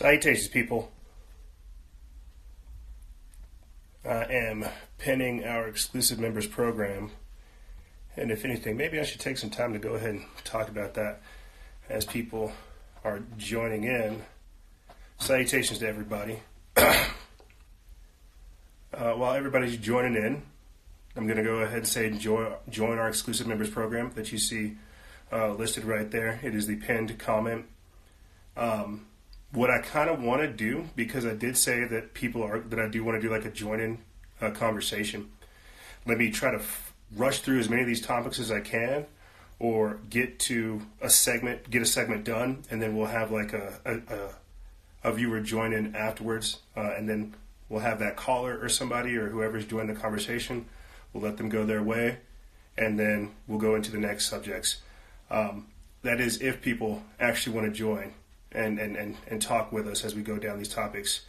Salutations, people. I am pinning our exclusive members program. And if anything, maybe I should take some time to go ahead and talk about that as people are joining in. Salutations to everybody. uh, while everybody's joining in, I'm going to go ahead and say join, join our exclusive members program that you see uh, listed right there. It is the pinned comment. Um, what I kind of want to do, because I did say that people are, that I do want to do like a join in uh, conversation. Let me try to f- rush through as many of these topics as I can or get to a segment, get a segment done, and then we'll have like a, a, a, a viewer join in afterwards, uh, and then we'll have that caller or somebody or whoever's joined the conversation. We'll let them go their way, and then we'll go into the next subjects. Um, that is, if people actually want to join and, and, and, and talk with us as we go down these topics.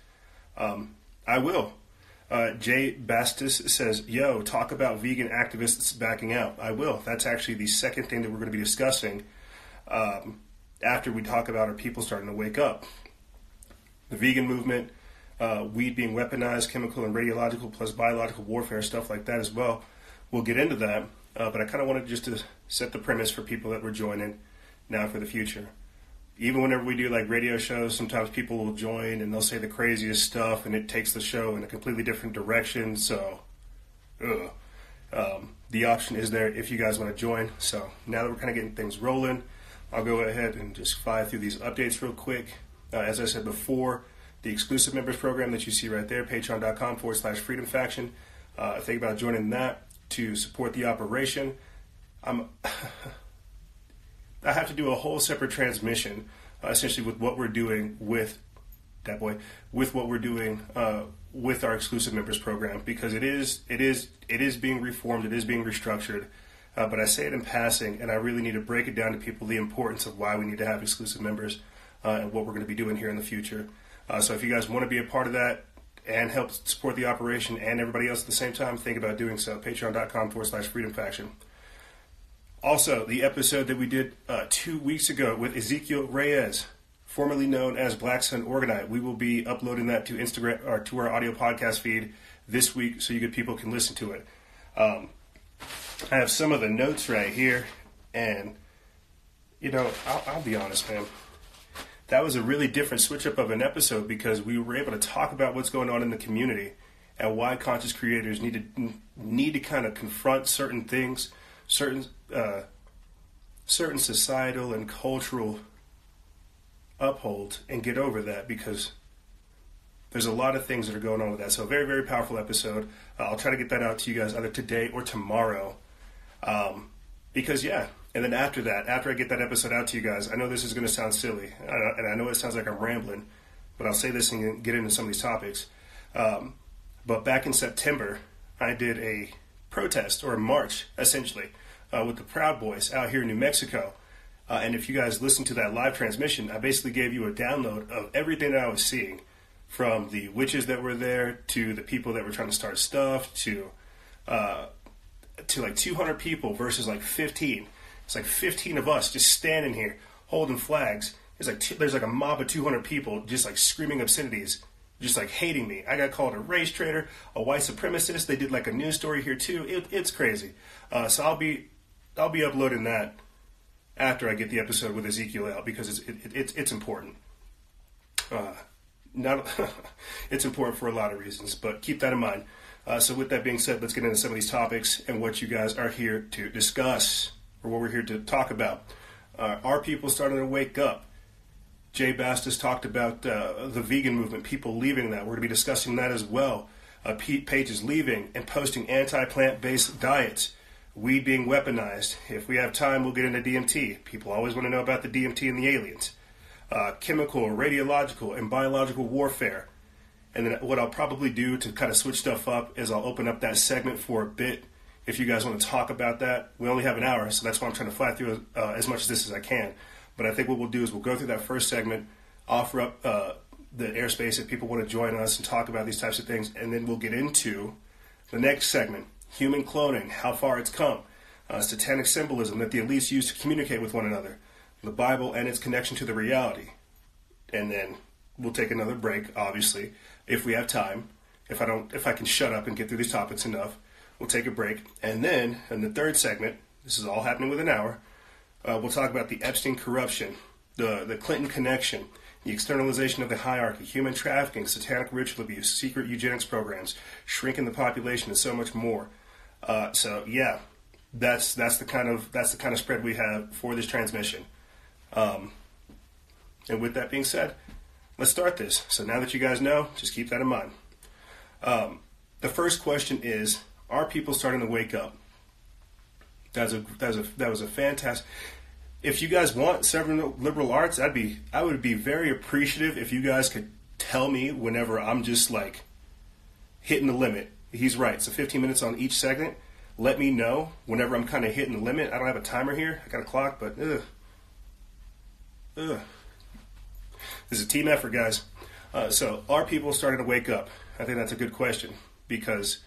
Um, I will. Uh, Jay Bastis says, Yo, talk about vegan activists backing out. I will. That's actually the second thing that we're going to be discussing um, after we talk about our people starting to wake up. The vegan movement, uh, weed being weaponized, chemical and radiological plus biological warfare, stuff like that as well. We'll get into that, uh, but I kind of wanted just to set the premise for people that were joining now for the future even whenever we do like radio shows, sometimes people will join and they'll say the craziest stuff, and it takes the show in a completely different direction. So, um, the option is there if you guys want to join. So now that we're kind of getting things rolling, I'll go ahead and just fly through these updates real quick. Uh, as I said before, the exclusive members program that you see right there, patreon.com forward slash freedom faction. Uh, think about joining that to support the operation. I'm I have to do a whole separate transmission, uh, essentially with what we're doing with that boy, with what we're doing uh, with our exclusive members program, because it is it is it is being reformed, it is being restructured. Uh, but I say it in passing, and I really need to break it down to people the importance of why we need to have exclusive members uh, and what we're going to be doing here in the future. Uh, so if you guys want to be a part of that and help support the operation and everybody else at the same time, think about doing so. Patreon.com forward slash freedom faction. Also, the episode that we did uh, two weeks ago with Ezekiel Reyes, formerly known as Black Sun Orgonite, we will be uploading that to Instagram or to our audio podcast feed this week, so you good people can listen to it. Um, I have some of the notes right here, and you know, I'll, I'll be honest, man. That was a really different switch up of an episode because we were able to talk about what's going on in the community and why conscious creators need to need to kind of confront certain things certain uh, certain societal and cultural uphold and get over that because there's a lot of things that are going on with that. So, very, very powerful episode. Uh, I'll try to get that out to you guys either today or tomorrow. Um, because, yeah, and then after that, after I get that episode out to you guys, I know this is going to sound silly, and I know it sounds like I'm rambling, but I'll say this and get into some of these topics. Um, but back in September, I did a protest or a march, essentially, uh, with the Proud Boys out here in New Mexico. Uh, and if you guys listen to that live transmission, I basically gave you a download of everything that I was seeing from the witches that were there to the people that were trying to start stuff to uh, to like 200 people versus like 15. It's like 15 of us just standing here holding flags. There's like two, there's like a mob of 200 people just like screaming obscenities, just like hating me. I got called a race traitor, a white supremacist. They did like a news story here too. It, it's crazy. Uh, so I'll be I'll be uploading that after I get the episode with Ezekiel out because it's it, it, it's important. Uh, not it's important for a lot of reasons, but keep that in mind. Uh, so, with that being said, let's get into some of these topics and what you guys are here to discuss, or what we're here to talk about. Uh, are people starting to wake up? Jay Bastis talked about uh, the vegan movement, people leaving that. We're going to be discussing that as well. Uh, Pete Page is leaving and posting anti plant based diets weed being weaponized. If we have time, we'll get into DMT. People always want to know about the DMT and the aliens. Uh, chemical, radiological, and biological warfare. And then what I'll probably do to kind of switch stuff up is I'll open up that segment for a bit. If you guys want to talk about that, we only have an hour, so that's why I'm trying to fly through uh, as much of this as I can. But I think what we'll do is we'll go through that first segment, offer up uh, the airspace if people want to join us and talk about these types of things, and then we'll get into the next segment, human cloning, how far it's come, uh, satanic symbolism that the elites use to communicate with one another, the Bible and its connection to the reality. And then we'll take another break. Obviously, if we have time. If I don't, if I can shut up and get through these topics enough, we'll take a break. And then in the third segment, this is all happening within an hour. Uh, we'll talk about the Epstein corruption, the the Clinton connection, the externalization of the hierarchy, human trafficking, satanic ritual abuse, secret eugenics programs, shrinking the population, and so much more. Uh, so yeah, that's that's the kind of that's the kind of spread we have for this transmission. Um, and with that being said, let's start this. So now that you guys know, just keep that in mind. Um, the first question is: Are people starting to wake up? That's a that was a that was a fantastic. If you guys want several liberal arts, I'd be I would be very appreciative if you guys could tell me whenever I'm just like hitting the limit. He's right. So 15 minutes on each segment. Let me know whenever I'm kind of hitting the limit. I don't have a timer here. I got a clock, but ugh, ugh. This is a team effort, guys. Uh, so, are people starting to wake up? I think that's a good question because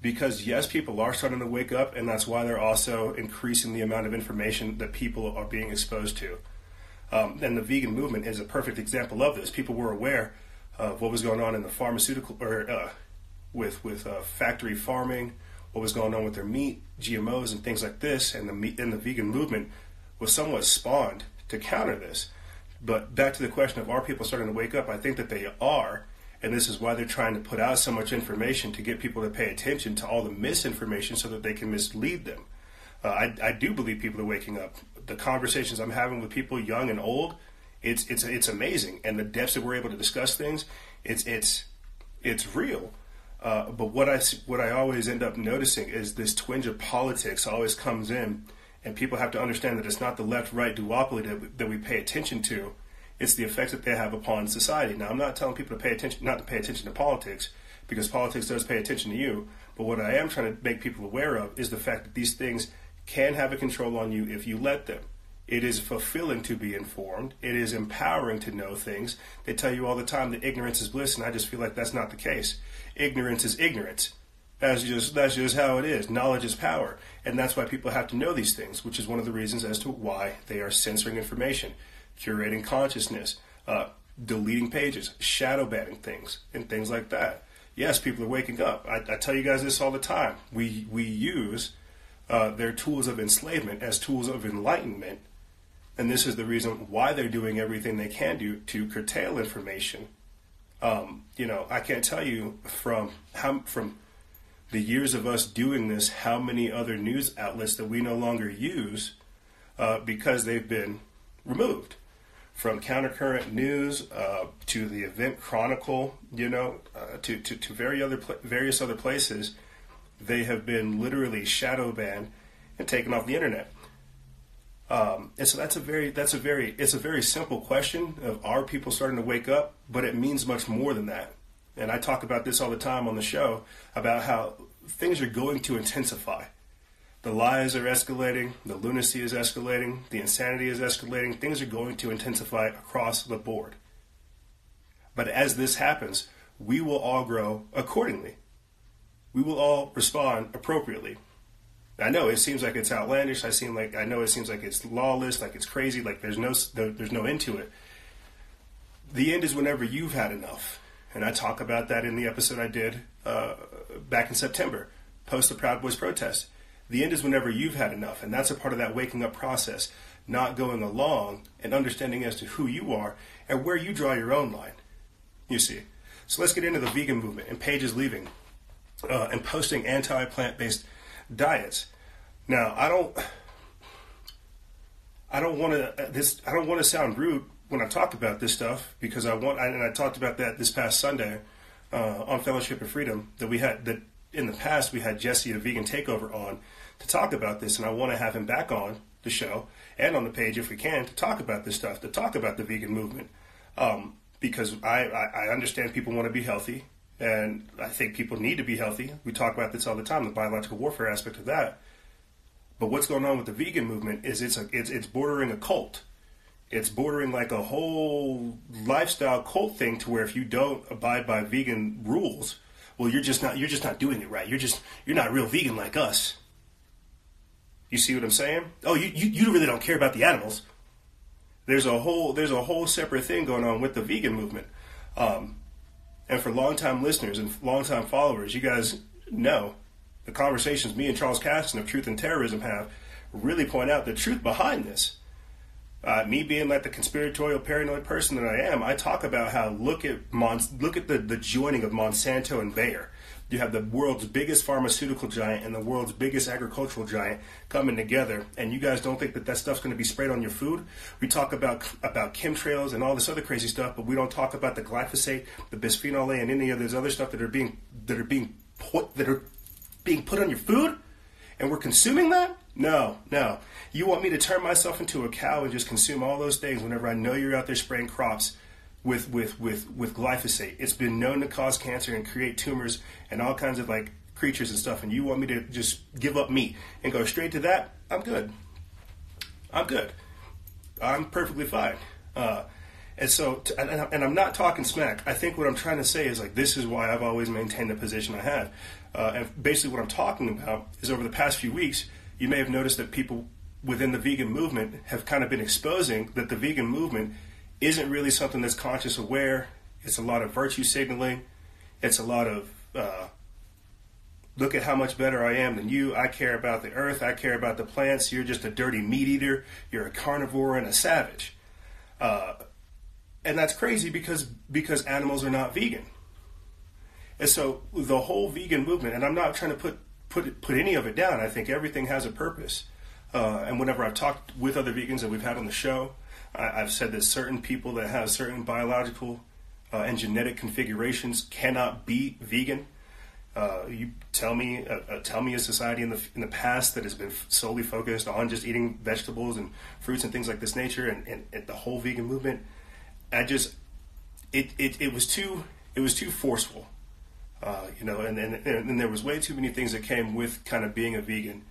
because yes, people are starting to wake up, and that's why they're also increasing the amount of information that people are being exposed to. Um, and the vegan movement is a perfect example of this. People were aware of what was going on in the pharmaceutical or uh, with with uh, factory farming, what was going on with their meat, GMOs, and things like this, and the meat, and the vegan movement was somewhat spawned to counter this. But back to the question of are people starting to wake up? I think that they are and this is why they're trying to put out so much information to get people to pay attention to all the misinformation so that they can mislead them. Uh, I, I do believe people are waking up. The conversations I'm having with people young and old, it's it's it's amazing, and the depths that we're able to discuss things, it's it's it's real. Uh, but what I what I always end up noticing is this twinge of politics always comes in, and people have to understand that it's not the left right duopoly that, that we pay attention to it's the effects that they have upon society. Now, I'm not telling people to pay attention, not to pay attention to politics, because politics does pay attention to you. But what I am trying to make people aware of is the fact that these things can have a control on you if you let them. It is fulfilling to be informed. It is empowering to know things. They tell you all the time that ignorance is bliss, and I just feel like that's not the case. Ignorance is ignorance. That's just that's just how it is. Knowledge is power, and that's why people have to know these things, which is one of the reasons as to why they are censoring information curating consciousness, uh, deleting pages, shadow banning things, and things like that. Yes, people are waking up. I, I tell you guys this all the time. We we use uh, their tools of enslavement as tools of enlightenment, and this is the reason why they're doing everything they can do to curtail information. Um, you know, I can't tell you from how from the years of us doing this how many other news outlets that we no longer use uh, because they've been removed from Countercurrent News uh, to the Event Chronicle, you know, uh, to, to, to very other pl- various other places, they have been literally shadow banned and taken off the internet. Um, and so that's a very that's a very it's a very simple question of are people starting to wake up, but it means much more than that. And I talk about this all the time on the show about how things are going to intensify. The lies are escalating, the lunacy is escalating, the insanity is escalating. Things are going to intensify across the board. But as this happens, we will all grow accordingly. We will all respond appropriately. I know it seems like it's outlandish. I seem like I know it seems like it's lawless, like it's crazy, like there's no there's no end to it. The end is whenever you've had enough, and I talk about that in the episode I did uh, back in September, post the Proud Boys protest. The end is whenever you've had enough, and that's a part of that waking up process, not going along and understanding as to who you are and where you draw your own line. You see. So let's get into the vegan movement and pages leaving uh, and posting anti plant based diets. Now, I don't. I don't want to this. I don't want to sound rude when I talk about this stuff because I want. And I talked about that this past Sunday uh, on Fellowship of Freedom that we had that in the past we had Jesse the vegan takeover on to talk about this, and I want to have him back on the show and on the page if we can to talk about this stuff, to talk about the vegan movement, um, because I, I, I understand people want to be healthy, and I think people need to be healthy. We talk about this all the time, the biological warfare aspect of that. But what's going on with the vegan movement is it's a, it's, it's bordering a cult. It's bordering like a whole lifestyle cult thing to where if you don't abide by vegan rules, well, you're just not you're just not doing it right. You're just you're not real vegan like us. You see what I'm saying? Oh, you, you, you really don't care about the animals. there's a whole there's a whole separate thing going on with the vegan movement. Um, and for longtime listeners and longtime followers, you guys know the conversations me and Charles Caston of Truth and Terrorism have really point out the truth behind this. Uh, me being like the conspiratorial paranoid person that I am, I talk about how look at Mon- look at the, the joining of Monsanto and Bayer. You have the world's biggest pharmaceutical giant and the world's biggest agricultural giant coming together, and you guys don't think that that stuff's going to be sprayed on your food. We talk about about chemtrails and all this other crazy stuff, but we don't talk about the glyphosate, the bisphenol A, and any of this other stuff that are being that are being put that are being put on your food, and we're consuming that. No, no. You want me to turn myself into a cow and just consume all those things whenever I know you're out there spraying crops with with with with glyphosate. It's been known to cause cancer and create tumors and all kinds of like creatures and stuff. And you want me to just give up meat and go straight to that? I'm good. I'm good. I'm perfectly fine. Uh, and so, to, and, and, I'm not talking smack. I think what I'm trying to say is like this is why I've always maintained the position I have. Uh, and basically, what I'm talking about is over the past few weeks, you may have noticed that people within the vegan movement have kind of been exposing that the vegan movement isn't really something that's conscious aware. It's a lot of virtue signaling. It's a lot of uh, look at how much better I am than you. I care about the earth. I care about the plants. You're just a dirty meat eater. You're a carnivore and a savage. Uh, and that's crazy because because animals are not vegan. And so the whole vegan movement, and I'm not trying to put put put any of it down. I think everything has a purpose. Uh, and whenever I've talked with other vegans that we've had on the show, I, have said that certain people that have certain biological uh, and genetic configurations cannot be vegan. Uh, you tell me, uh, uh, tell me a society in the in the past that has been solely focused on just eating vegetables and fruits and things like this nature, and, and, and the whole vegan movement. I just, it, it, it was too it was too forceful, uh, you know, and, and and there was way too many things that came with kind of being a vegan.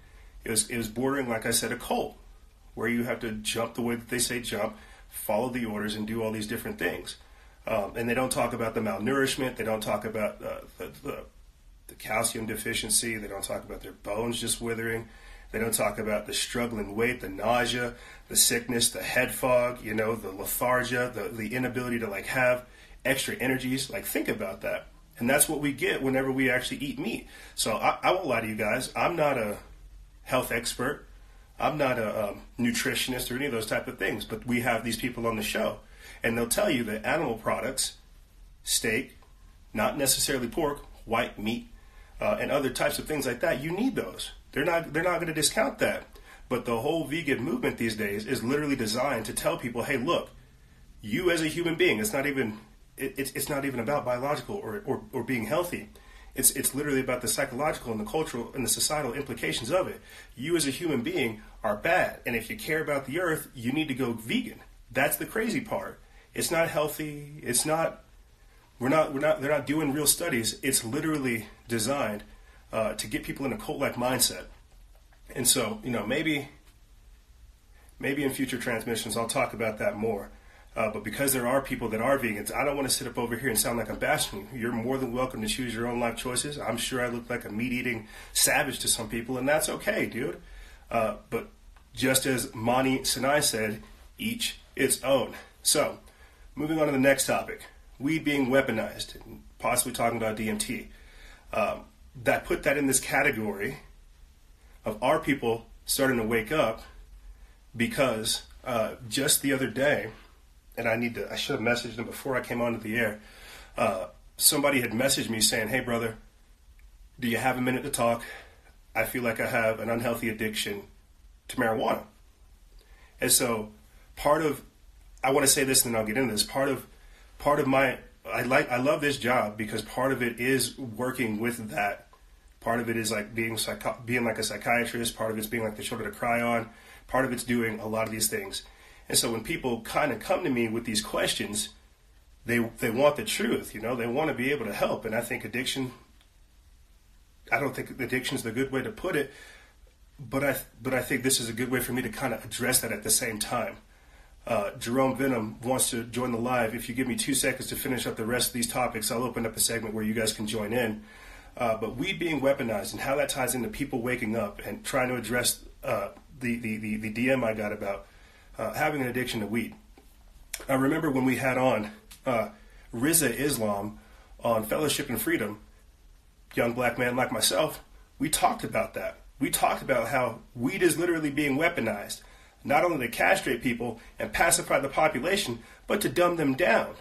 It was it was bordering, like I said, a cult, where you have to jump the way that they say jump, follow the orders, and do all these different things. Um, and they don't talk about the malnourishment. They don't talk about uh, the, the, the calcium deficiency. They don't talk about their bones just withering. They don't talk about the struggling weight, the nausea, the sickness, the head fog, you know, the lethargia, the, the inability to like have extra energies. Like think about that. And that's what we get whenever we actually eat meat. So I, I won't lie to you guys. I'm not a health expert. I'm not a um, nutritionist or any of those type of things. But we have these people on the show, and they'll tell you that animal products, steak, not necessarily pork, white meat, uh, and other types of things like that, you need those. They're not they're not going to discount that. But the whole vegan movement these days is literally designed to tell people, hey, look, you as a human being, it's not even it, it's, it's not even about biological or, or, or being healthy. It's it's literally about the psychological and the cultural and the societal implications of it. You as a human being are bad, and if you care about the earth, you need to go vegan. That's the crazy part. It's not healthy. It's not. We're not. We're not. They're not doing real studies. It's literally designed uh, to get people in a cult-like mindset. And so, you know, maybe, maybe in future transmissions, I'll talk about that more. Uh, but because there are people that are vegans, I don't want to sit up over here and sound like I'm bashing you. You're more than welcome to choose your own life choices. I'm sure I look like a meat eating savage to some people, and that's okay, dude. Uh, but just as Mani Sinai said, each its own. So, moving on to the next topic weed being weaponized, possibly talking about DMT. Um, that put that in this category of our people starting to wake up because uh, just the other day, and I need to, I should have messaged them before I came onto the air. Uh, somebody had messaged me saying, Hey, brother, do you have a minute to talk? I feel like I have an unhealthy addiction to marijuana. And so part of, I want to say this and then I'll get into this. Part of, part of my, I like, I love this job because part of it is working with that. Part of it is like being psycho- being like a psychiatrist. Part of it's being like the shoulder to cry on. Part of it's doing a lot of these things. And so when people kind of come to me with these questions, they they want the truth, you know, they want to be able to help. And I think addiction I don't think addiction is the good way to put it, but I but I think this is a good way for me to kind of address that at the same time. Uh, Jerome Venom wants to join the live. If you give me two seconds to finish up the rest of these topics, I'll open up a segment where you guys can join in. Uh, but weed being weaponized and how that ties into people waking up and trying to address uh, the, the, the, the DM I got about uh, having an addiction to weed. I remember when we had on uh, Riza Islam on Fellowship and Freedom, young black man like myself, we talked about that. We talked about how weed is literally being weaponized, not only to castrate people and pacify the population, but to dumb them down.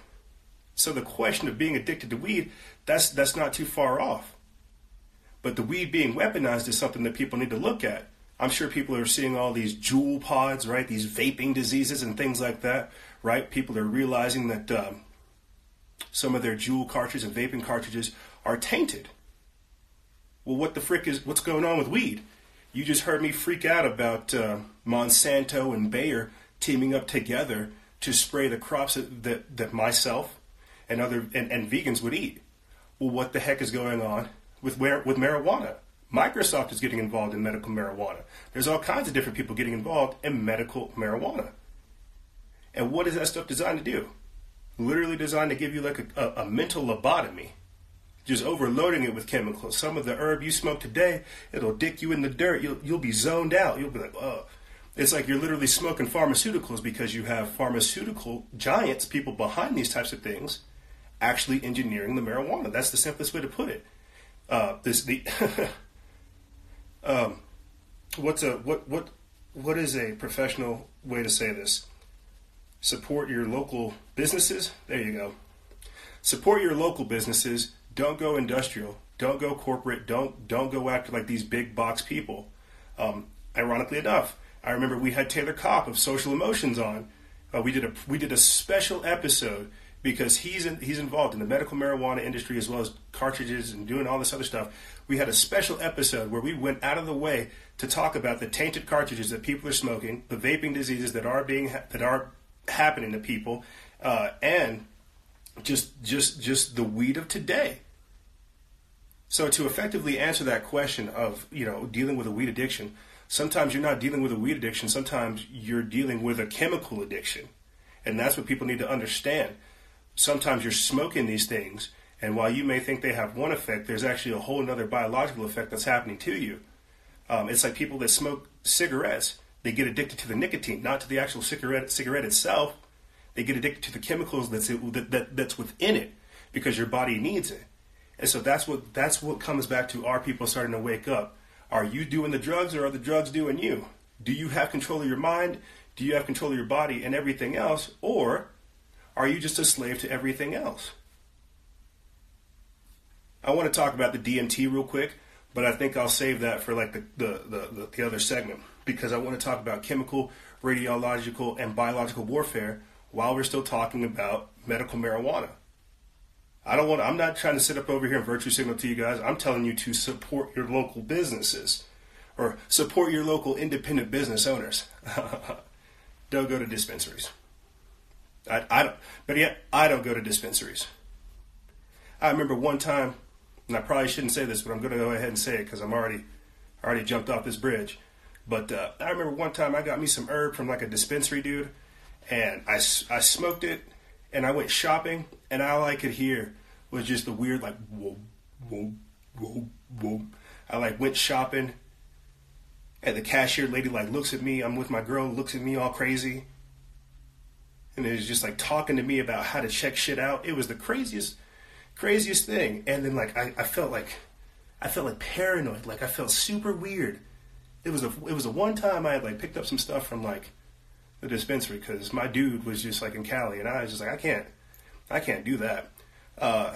So the question of being addicted to weed, that's that's not too far off. But the weed being weaponized is something that people need to look at. I'm sure people are seeing all these Juul pods, right? These vaping diseases and things like that, right? People are realizing that um, some of their Juul cartridges and vaping cartridges are tainted. Well, what the frick is what's going on with weed? You just heard me freak out about uh, Monsanto and Bayer teaming up together to spray the crops that, that, that myself and other and, and vegans would eat. Well, what the heck is going on with where with marijuana? Microsoft is getting involved in medical marijuana. There's all kinds of different people getting involved in medical marijuana. And what is that stuff designed to do? Literally designed to give you like a, a, a mental lobotomy just overloading it with chemicals. Some of the herb you smoke today, it'll dick you in the dirt. You'll you'll be zoned out. You'll be like, oh. It's like you're literally smoking pharmaceuticals because you have pharmaceutical giants, people behind these types of things, actually engineering the marijuana. That's the simplest way to put it. Uh, this the um, what's a what what what is a professional way to say this? Support your local businesses. There you go. Support your local businesses don't go industrial. Don't go corporate. Don't don't go after like these big box people. Um, ironically enough, I remember we had Taylor Kopp of Social Emotions on. Uh, we did a we did a special episode because he's in, he's involved in the medical marijuana industry as well as cartridges and doing all this other stuff. We had a special episode where we went out of the way to talk about the tainted cartridges that people are smoking, the vaping diseases that are being that are happening to people, uh, and just just just the weed of today. So to effectively answer that question of you know dealing with a weed addiction, sometimes you're not dealing with a weed addiction. Sometimes you're dealing with a chemical addiction, and that's what people need to understand. Sometimes you're smoking these things, and while you may think they have one effect, there's actually a whole other biological effect that's happening to you. Um, it's like people that smoke cigarettes; they get addicted to the nicotine, not to the actual cigarette cigarette itself they get addicted to the chemicals that's that, that, that's within it because your body needs it. And so that's what that's what comes back to our people starting to wake up. Are you doing the drugs or are the drugs doing you? Do you have control of your mind? Do you have control of your body and everything else? Or are you just a slave to everything else? I want to talk about the DMT real quick, but I think I'll save that for like the, the, the, the other segment because I want to talk about chemical, radiological, and biological warfare while we're still talking about medical marijuana. I don't want I'm not trying to sit up over here and virtue signal to you guys. I'm telling you to support your local businesses or support your local independent business owners. don't go to dispensaries. I, I don't, but yet I don't go to dispensaries. I remember one time, and I probably shouldn't say this, but I'm going to go ahead and say it because I'm already already jumped off this bridge. But uh, I remember one time I got me some herb from like a dispensary dude and I, I smoked it and I went shopping and all I could hear was just the weird like whoa whoa whoa whoa. I like went shopping and the cashier lady like looks at me. I'm with my girl, looks at me all crazy, and is just like talking to me about how to check shit out. It was the craziest, craziest thing. And then like I, I felt like I felt like paranoid. Like I felt super weird. It was a it was a one time I had like picked up some stuff from like the dispensary because my dude was just like in Cali, and I was just like, I can't, I can't do that. Uh,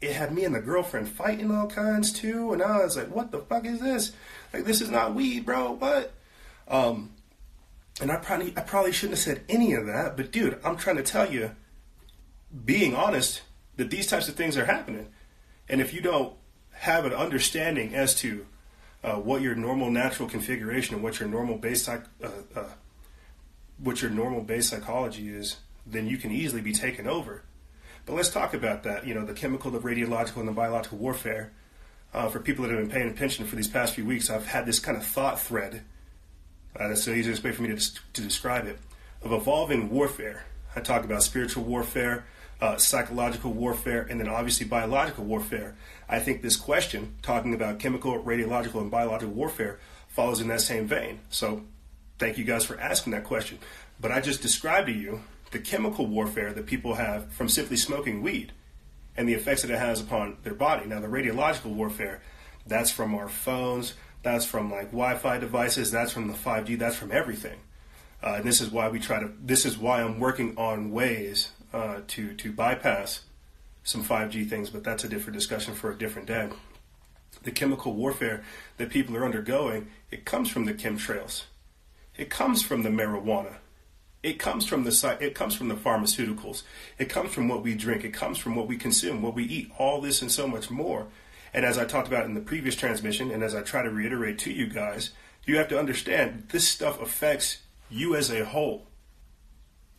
it had me and the girlfriend fighting all kinds too, and I was like, what the fuck is this? Like, this is not weed, bro. What? Um, and I probably, I probably shouldn't have said any of that, but dude, I'm trying to tell you, being honest, that these types of things are happening, and if you don't have an understanding as to uh, what your normal natural configuration and what your normal base uh, uh, what your normal base psychology is, then you can easily be taken over. But let's talk about that. You know, the chemical, the radiological, and the biological warfare. Uh, for people that have been paying attention for these past few weeks, I've had this kind of thought thread. Uh, that's the easiest way for me to, to describe it of evolving warfare. I talk about spiritual warfare, uh, psychological warfare, and then obviously biological warfare. I think this question, talking about chemical, radiological, and biological warfare, follows in that same vein. So thank you guys for asking that question. But I just described to you the chemical warfare that people have from simply smoking weed and the effects that it has upon their body. Now, the radiological warfare, that's from our phones, that's from like Wi-Fi devices, that's from the 5G, that's from everything. Uh, and this is why we try to. This is why I'm working on ways uh, to to bypass some 5G things, but that's a different discussion for a different day. The chemical warfare that people are undergoing, it comes from the chemtrails. It comes from the marijuana. It comes from the it comes from the pharmaceuticals. It comes from what we drink. It comes from what we consume, what we eat. All this and so much more. And as I talked about in the previous transmission, and as I try to reiterate to you guys, you have to understand this stuff affects you as a whole.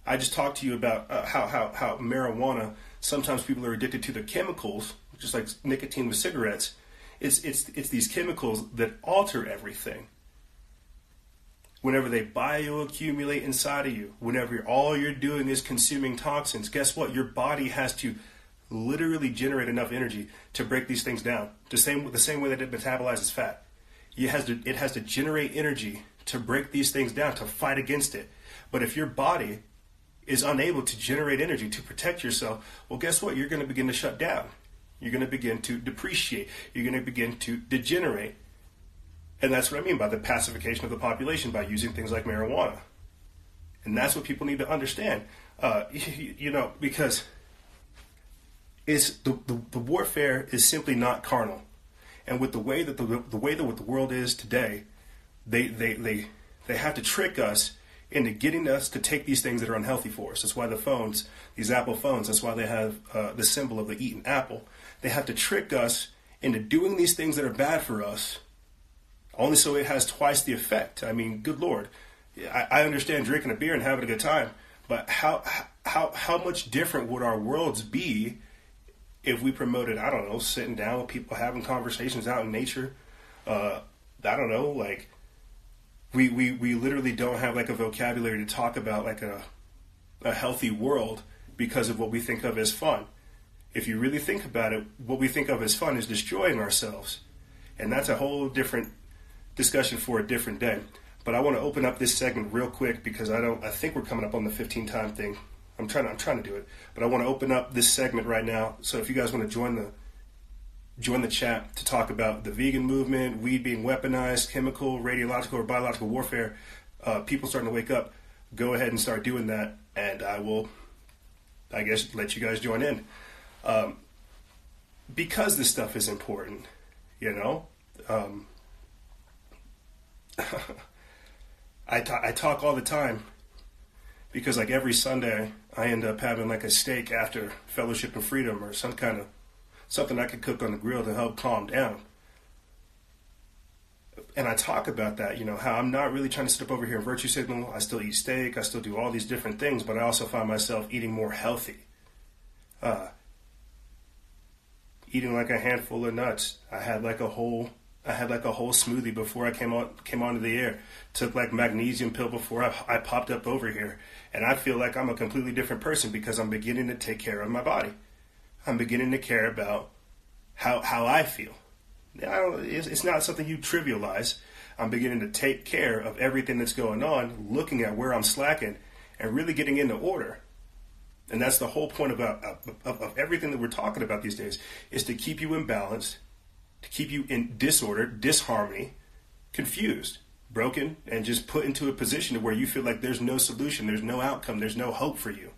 I just talked to you about uh, how, how, how marijuana, sometimes people are addicted to the chemicals, just like nicotine with cigarettes. It's, it's, it's these chemicals that alter everything. Whenever they bioaccumulate inside of you, whenever you're, all you're doing is consuming toxins, guess what? Your body has to literally generate enough energy to break these things down. The same, the same way that it metabolizes fat. It has to, it has to generate energy to break these things down, to fight against it. But if your body is unable to generate energy to protect yourself, well, guess what? You're going to begin to shut down. You're going to begin to depreciate. You're going to begin to degenerate. And that's what I mean by the pacification of the population by using things like marijuana. And that's what people need to understand. Uh, you know, because it's the, the, the warfare is simply not carnal. And with the way that the, the way that what the world is today, they, they, they, they have to trick us into getting us to take these things that are unhealthy for us. That's why the phones, these Apple phones, that's why they have uh, the symbol of the eaten apple. They have to trick us into doing these things that are bad for us, only so it has twice the effect. I mean, good Lord. I, I understand drinking a beer and having a good time, but how, how, how much different would our worlds be if we promoted, I don't know, sitting down with people, having conversations out in nature? Uh, I don't know, like we, we, we literally don't have like a vocabulary to talk about like a, a healthy world because of what we think of as fun. If you really think about it, what we think of as fun is destroying ourselves. And that's a whole different discussion for a different day. But I want to open up this segment real quick because I don't I think we're coming up on the 15 time thing. I'm trying to, I'm trying to do it. But I want to open up this segment right now. So if you guys want to join the join the chat to talk about the vegan movement, weed being weaponized, chemical, radiological, or biological warfare. Uh, people starting to wake up. Go ahead and start doing that, and I will, I guess, let you guys join in. Um, because this stuff is important, you know. Um, I, t- I talk all the time because, like, every Sunday I end up having like a steak after Fellowship and Freedom or some kind of something I could cook on the grill to help calm down. And I talk about that, you know, how I'm not really trying to step over here and virtue signal. I still eat steak, I still do all these different things, but I also find myself eating more healthy. Uh, eating like a handful of nuts. I had like a whole I had like a whole smoothie before I came on came onto the air. Took like magnesium pill before I, I popped up over here, and I feel like I'm a completely different person because I'm beginning to take care of my body. I'm beginning to care about how how I feel. It's, it's not something you trivialize. I'm beginning to take care of everything that's going on, looking at where I'm slacking, and really getting into order. And that's the whole point about of, of everything that we're talking about these days is to keep you imbalanced, to keep you in disorder, disharmony, confused, broken, and just put into a position where you feel like there's no solution, there's no outcome, there's no hope for you.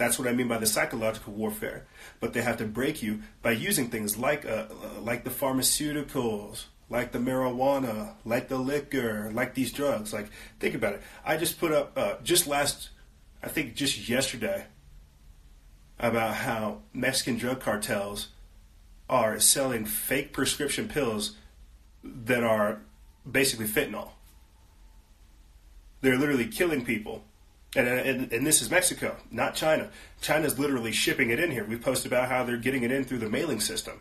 That's what I mean by the psychological warfare. But they have to break you by using things like uh, uh, like the pharmaceuticals, like the marijuana, like the liquor, like these drugs. Like think about it. I just put up uh, just last, I think just yesterday, about how Mexican drug cartels are selling fake prescription pills that are basically fentanyl. They're literally killing people and, uh, and, and this is Mexico, not China. China's literally shipping it in here. We posted about how they're getting it in through the mailing system.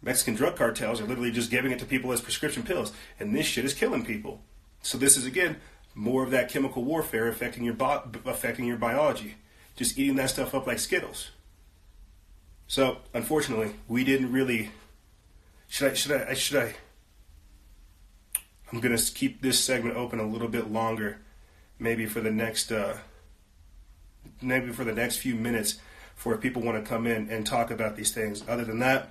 Mexican drug cartels are literally just giving it to people as prescription pills, and this shit is killing people. So this is again more of that chemical warfare affecting your bo- affecting your biology. Just eating that stuff up like Skittles. So unfortunately, we didn't really. Should I? Should I? Should I? I'm gonna keep this segment open a little bit longer maybe for the next uh, maybe for the next few minutes for if people want to come in and talk about these things. Other than that,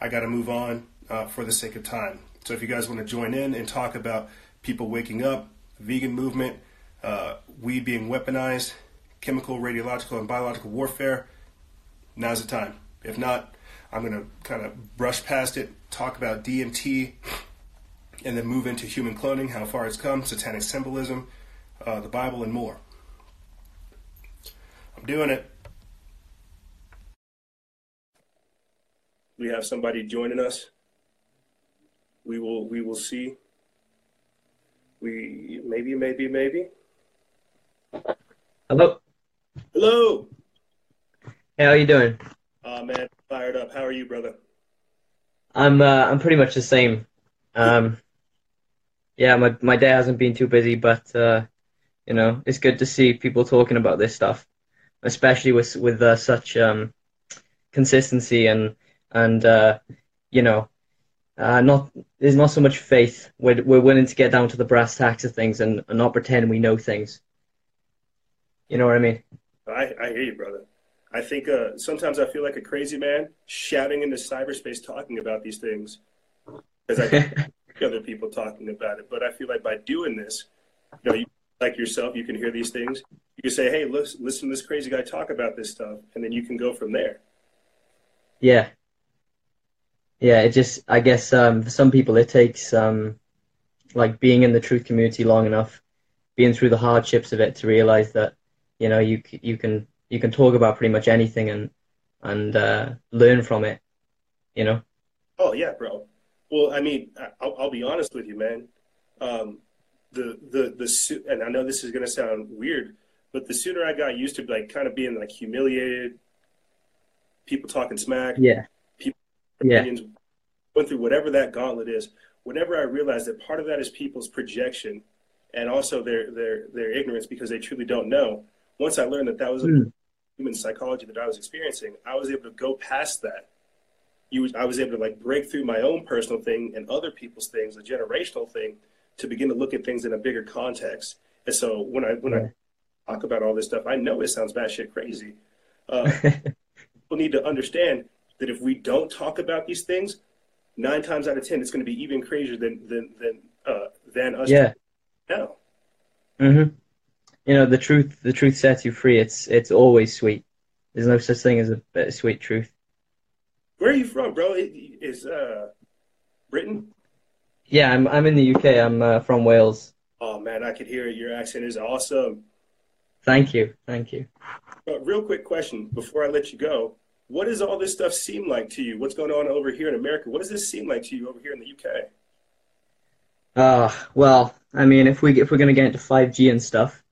I got to move on uh, for the sake of time. So if you guys want to join in and talk about people waking up, vegan movement, uh, weed being weaponized, chemical, radiological, and biological warfare, now's the time. If not, I'm going to kind of brush past it, talk about DMT, and then move into human cloning, how far it's come, satanic symbolism, uh, the Bible, and more. I'm doing it. We have somebody joining us. We will. We will see. We maybe, maybe, maybe. Hello. Hello. Hey, how you doing? Oh man, fired up. How are you, brother? I'm uh, I'm pretty much the same. Um, yeah, my my day hasn't been too busy, but uh, you know, it's good to see people talking about this stuff, especially with with uh, such um, consistency and and uh, you know, uh, not there's not so much faith. We're we're willing to get down to the brass tacks of things and, and not pretend we know things. You know what I mean? I, I hear you, brother. I think uh, sometimes I feel like a crazy man shouting into cyberspace talking about these things because I other people talking about it. But I feel like by doing this, you know, you, like yourself, you can hear these things. You can say, "Hey, listen, listen to this crazy guy talk about this stuff," and then you can go from there. Yeah. Yeah, it just I guess um, for some people it takes um, like being in the truth community long enough, being through the hardships of it to realize that you know you you can you can talk about pretty much anything and and uh, learn from it. You know. Oh yeah, bro. Well, I mean, I'll, I'll be honest with you, man. Um, the the the and I know this is gonna sound weird, but the sooner I got used to like kind of being like humiliated, people talking smack, yeah, people yeah, went through whatever that gauntlet is. Whenever I realized that part of that is people's projection, and also their their their ignorance because they truly don't know. Once I learned that that was Mm. human psychology that I was experiencing, I was able to go past that. You, I was able to like break through my own personal thing and other people's things, a generational thing, to begin to look at things in a bigger context. And so when I when. I talk about all this stuff, I know it sounds batshit crazy. Uh, people need to understand that if we don't talk about these things, nine times out of ten, it's going to be even crazier than than than uh, than us yeah. now. hmm You know, the truth the truth sets you free. It's it's always sweet. There's no such thing as a sweet truth. Where are you from, bro? It, is uh, Britain? Yeah, I'm I'm in the UK. I'm uh, from Wales. Oh man, I could hear it. Your accent is awesome. Thank you, thank you. But real quick question before I let you go: What does all this stuff seem like to you? What's going on over here in America? What does this seem like to you over here in the UK? Uh, well, I mean, if we if we're gonna get into 5G and stuff,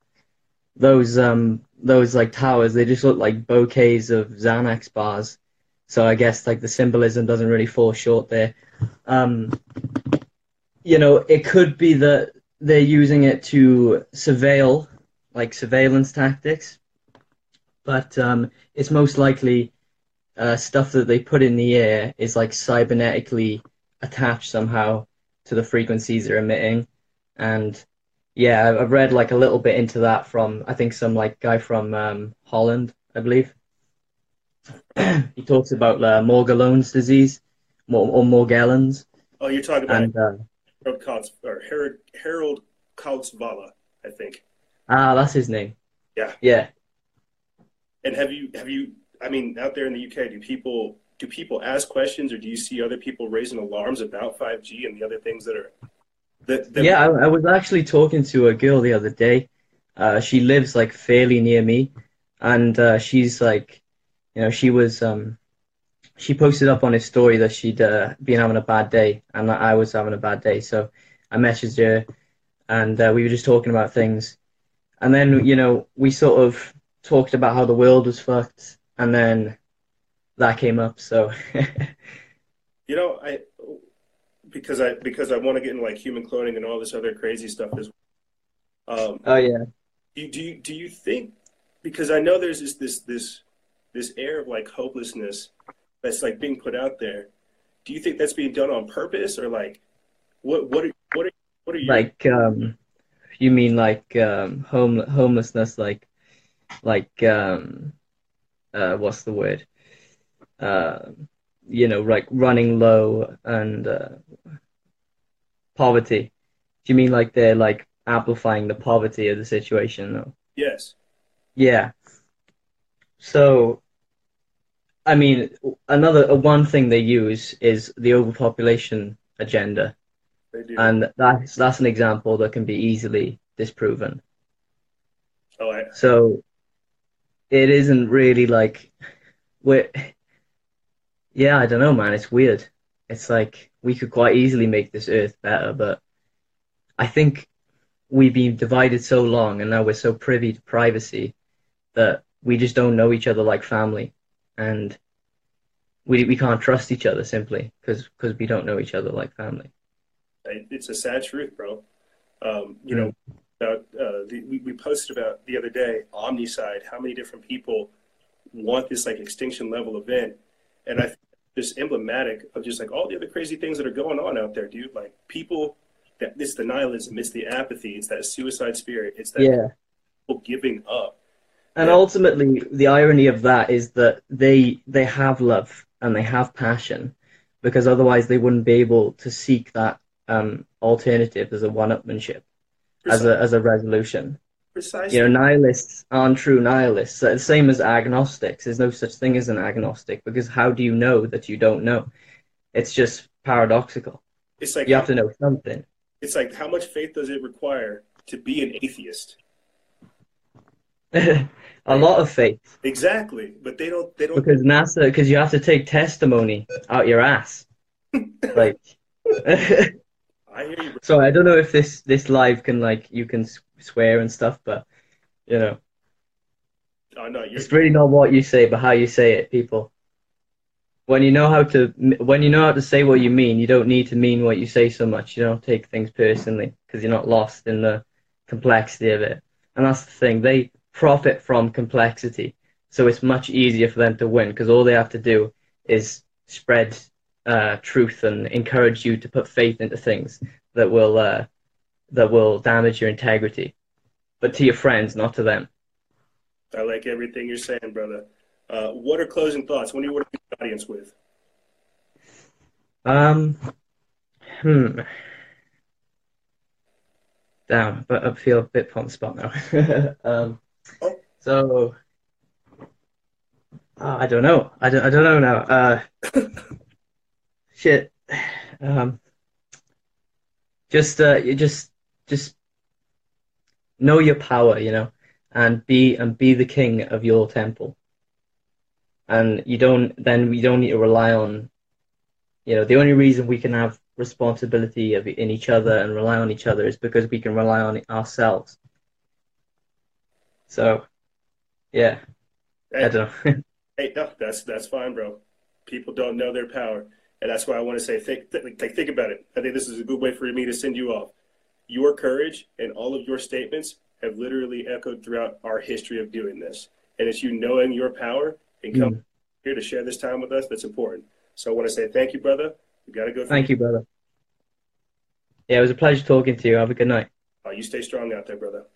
those um those like towers, they just look like bouquets of Xanax bars. So I guess like the symbolism doesn't really fall short there. Um, you know, it could be that they're using it to surveil, like surveillance tactics, but um, it's most likely uh, stuff that they put in the air is like cybernetically attached somehow to the frequencies they're emitting. And yeah, I've- read like a little bit into that from I think some like guy from um, Holland, I believe. he talks about uh, Morgellons disease, or Morgellons, Oh, you're talking about and uh, Harald Kautz or Harald, Harald Kautz-Vella, I think. ah, that's his name. Yeah. Yeah. And have you have you? I mean, out there in the UK, do people do people ask questions, or do you see other people raising alarms about 5G and the other things that are that, that Yeah, I, I was actually talking to a girl the other day. Uh, she lives like fairly near me, and uh, she's like, you know, she was um, she posted up on his story that she'd uh, been having a bad day, and that I was having a bad day. So I messaged her, and uh, we were just talking about things, and then you know we sort of talked about how the world was fucked, and then that came up. So You know, I because I because I want to get into like human cloning and all this other crazy stuff as well. Um, oh yeah, do you, do you do you think because I know there's this this this this air of like hopelessness that's like being put out there. Do you think that's being done on purpose or like what what are, what are what are your like um, you mean like um, home homelessness, like like um, uh, what's the word? Uh, you know, like running low and uh, poverty. Do you mean like they're like amplifying the poverty of the situation? Though? Yes. Yeah. So, I mean, another uh, one thing they use is the overpopulation agenda, and that's that's an example that can be easily disproven. oh, I, So, it isn't really like we're. Yeah, I don't know, man. It's weird. It's like we could quite easily make this Earth better, but I think we've been divided so long, and now we're so privy to privacy that we just don't know each other like family, and we we can't trust each other simply because because we don't know each other like family. It's a sad truth, bro. Um, you know, about uh, the, we, we posted about the other day omnicide how many different people want this like extinction level event and i think just emblematic of just like all the other crazy things that are going on out there dude like people that it's the nihilism it's the apathy it's that suicide spirit it's that Yeah. people giving up And Yeah. ultimately, the irony of that is that they they have love and they have passion, because otherwise they wouldn't be able to seek that um, alternative as a one-upmanship, as a as a resolution. precisely You know, nihilists aren't true nihilists. The Same as agnostics. There's no such thing as an agnostic because how do you know that you don't know? It's just paradoxical. it's like You have to know something. it's like how much faith does it require to be an atheist a lot of faith exactly but they don't they don't because NASA because you have to take testimony out your ass. Like. i hear you. So I don't know if this this live can like you can swear and stuff, but you know, oh no it's really not what you say, but how you say it, people. When you know how to when you know how to say what you mean, you don't need to mean what you say so much. You don't take things personally because you're not lost in the complexity of it. And that's the thing; they profit from complexity, so it's much easier for them to win because all they have to do is spread uh, truth and encourage you to put faith into things that will uh, that will damage your integrity, but to your friends, not to them. I like everything you're saying, brother. Uh, what are closing thoughts? What do you want to the audience with? Um, hmm. Damn, but I feel a bit on the spot now. um. So uh, I don't know. I don't. I don't know now. Uh, shit. Um, just uh, you just just know your power, you know, and be and be the king of your temple. And you don't then you don't need to rely on you know, the only reason we can have responsibility of, in each other and rely on each other is because we can rely on ourselves. So, yeah, I Hey, don't know. hey, no, that's that's fine, bro. People don't know their power, and that's why I want to say, think, think, like, think about it. I think this is a good way for me to send you off. Your courage and all of your statements have literally echoed throughout our history of doing this, and it's you knowing your power and come Mm. here to share this time with us that's important. So I want to say thank you, brother. We got to go. Thank you, brother. Yeah, it was a pleasure talking to you. Have a good night. Uh, you stay strong out there, brother.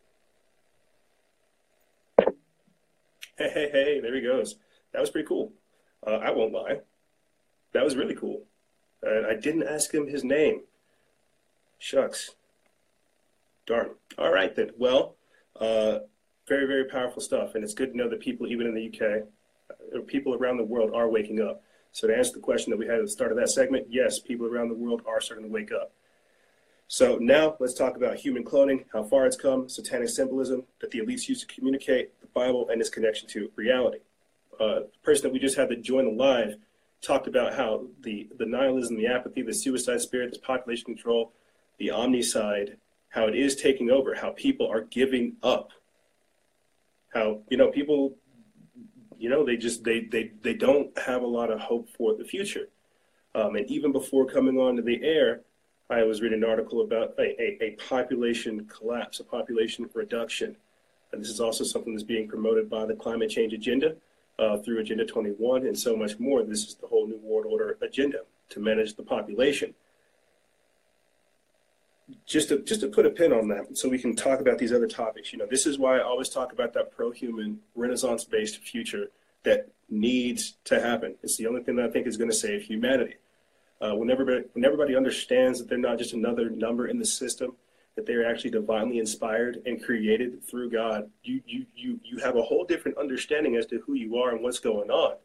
Hey, hey, hey, there he goes. That was pretty cool. Uh, I won't lie. That was really cool. And I didn't ask him his name. Shucks. Darn. All right, then. Well, uh, very, very powerful stuff. And it's good to know that people, even in the UK, uh, people around the world are waking up. So, to answer the question that we had at the start of that segment, yes, people around the world are starting to wake up. So now let's talk about human cloning, how far it's come, satanic symbolism that the elites use to communicate the Bible and its connection to reality. Uh, the person that we just had to join the live talked about how the, the nihilism, the apathy, the suicide spirit, this population control, the omnicide, how it is taking over, how people are giving up. How, you know, people, you know, they just, they, they, they don't have a lot of hope for the future. Um, and even before coming onto the air, I was reading an article about a, a, a population collapse, a population reduction. And this is also something that's being promoted by the climate change agenda uh, through Agenda 21 and so much more. This is the whole New World Order agenda to manage the population. just to just to put a pin on that, so we can talk about these other topics. You know, this is why I always talk about that pro-human, Renaissance-based future that needs to happen. It's the only thing that I think is going to save humanity. Uh, when everybody when everybody understands that they're not just another number in the system, that they're actually divinely inspired and created through God, you you you you have a whole different understanding as to who you are and what's going on.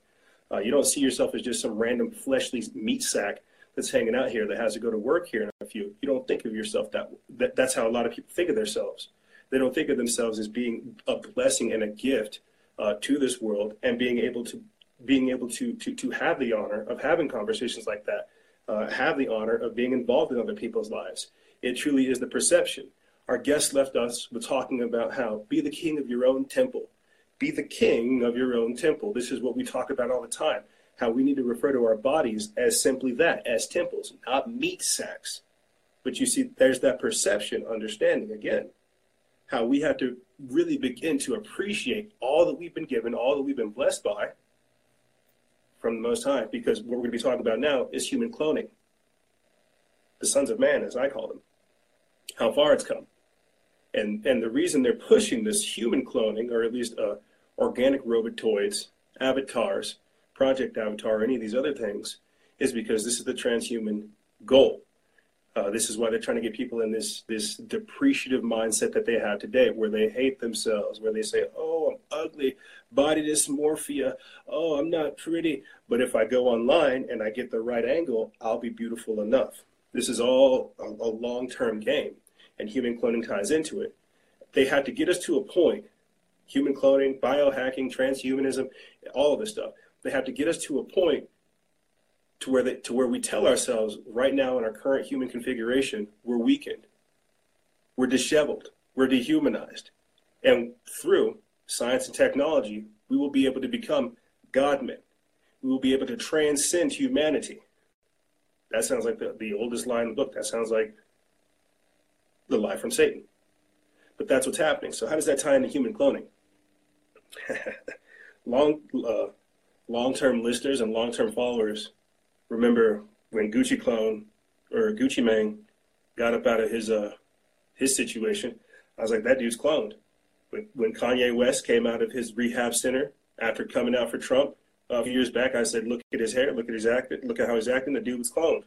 Uh, you don't see yourself as just some random fleshly meat sack that's hanging out here that has to go to work here in a few. You don't think of yourself that, that that's how a lot of people think of themselves. They don't think of themselves as being a blessing and a gift uh, to this world and being able to being able to, to to have the honor of having conversations like that, uh, have the honor of being involved in other people's lives. It truly is the perception. Our guest left us with talking about how be the king of your own temple, be the king of your own temple. This is what we talk about all the time how we need to refer to our bodies as simply that, as temples, not meat sacks. But you see, there's that perception, understanding again, how we have to really begin to appreciate all that we've been given, all that we've been blessed by from the Most High, because what we're going to be talking about now is human cloning. The sons of man, as I call them. How far it's come. And, and the reason they're pushing this human cloning, or at least uh, organic robotoids, avatars, Project Avatar or any of these other things is because this is the transhuman goal. Uh, this is why they're trying to get people in this this depreciative mindset that they have today, where they hate themselves, where they say, "Oh, I'm ugly, body dysmorphia. Oh, I'm not pretty." But if I go online and I get the right angle, I'll be beautiful enough. This is all a, a long-term game, and human cloning ties into it. They had to get us to a point. Human cloning, biohacking, transhumanism, all of this stuff they have to get us to a point to where they, to where we tell ourselves right now in our current human configuration we're weakened, we're disheveled, we're dehumanized, and through science and technology we will be able to become godmen. We will be able to transcend humanity. That sounds like the, the oldest line in the book. That sounds like the lie from Satan. But that's what's happening. So how does that tie into human cloning? Long, uh, long-term listeners and long-term followers remember when Gucci Clone or Gucci Mane got up out of his uh, his situation. I was like, that dude's cloned. When, when Kanye West came out of his rehab center after coming out for Trump a few years back, I said, look at his hair, look at his act, look at how he's acting. The dude was cloned.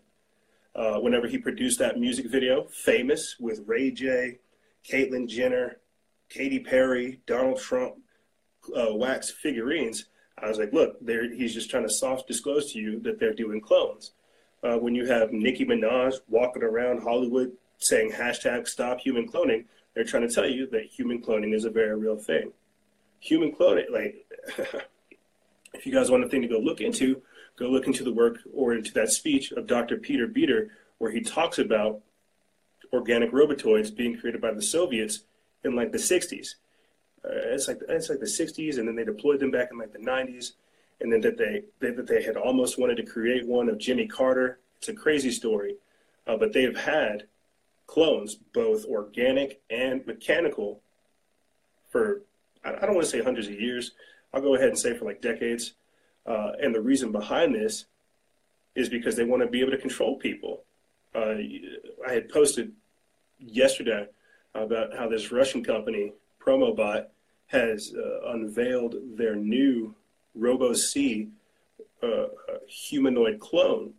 Uh, whenever he produced that music video, famous with Ray J, Caitlyn Jenner, Katy Perry, Donald Trump, uh, wax figurines, I was like, look, he's just trying to soft disclose to you that they're doing clones. Uh, when you have Nicki Minaj walking around Hollywood saying hashtag stop human cloning, they're trying to tell you that human cloning is a very real thing. Human cloning, like, if you guys want a thing to go look into, go look into the work or into that speech of Dr. Peter Beter, where he talks about organic robotoids being created by the Soviets in like the 60s uh, it's like it's like the 60s, and then they deployed them back in like the 90s, and then that they, they that they had almost wanted to create one of Jimmy Carter. It's a crazy story, uh, but they have had clones, both organic and mechanical, for I, I don't want to say hundreds of years. I'll go ahead and say for like decades. Uh, and the reason behind this is because they want to be able to control people. Uh, I had posted yesterday about how this Russian company, Promobot, has uh, unveiled their new Robo C uh, humanoid clone.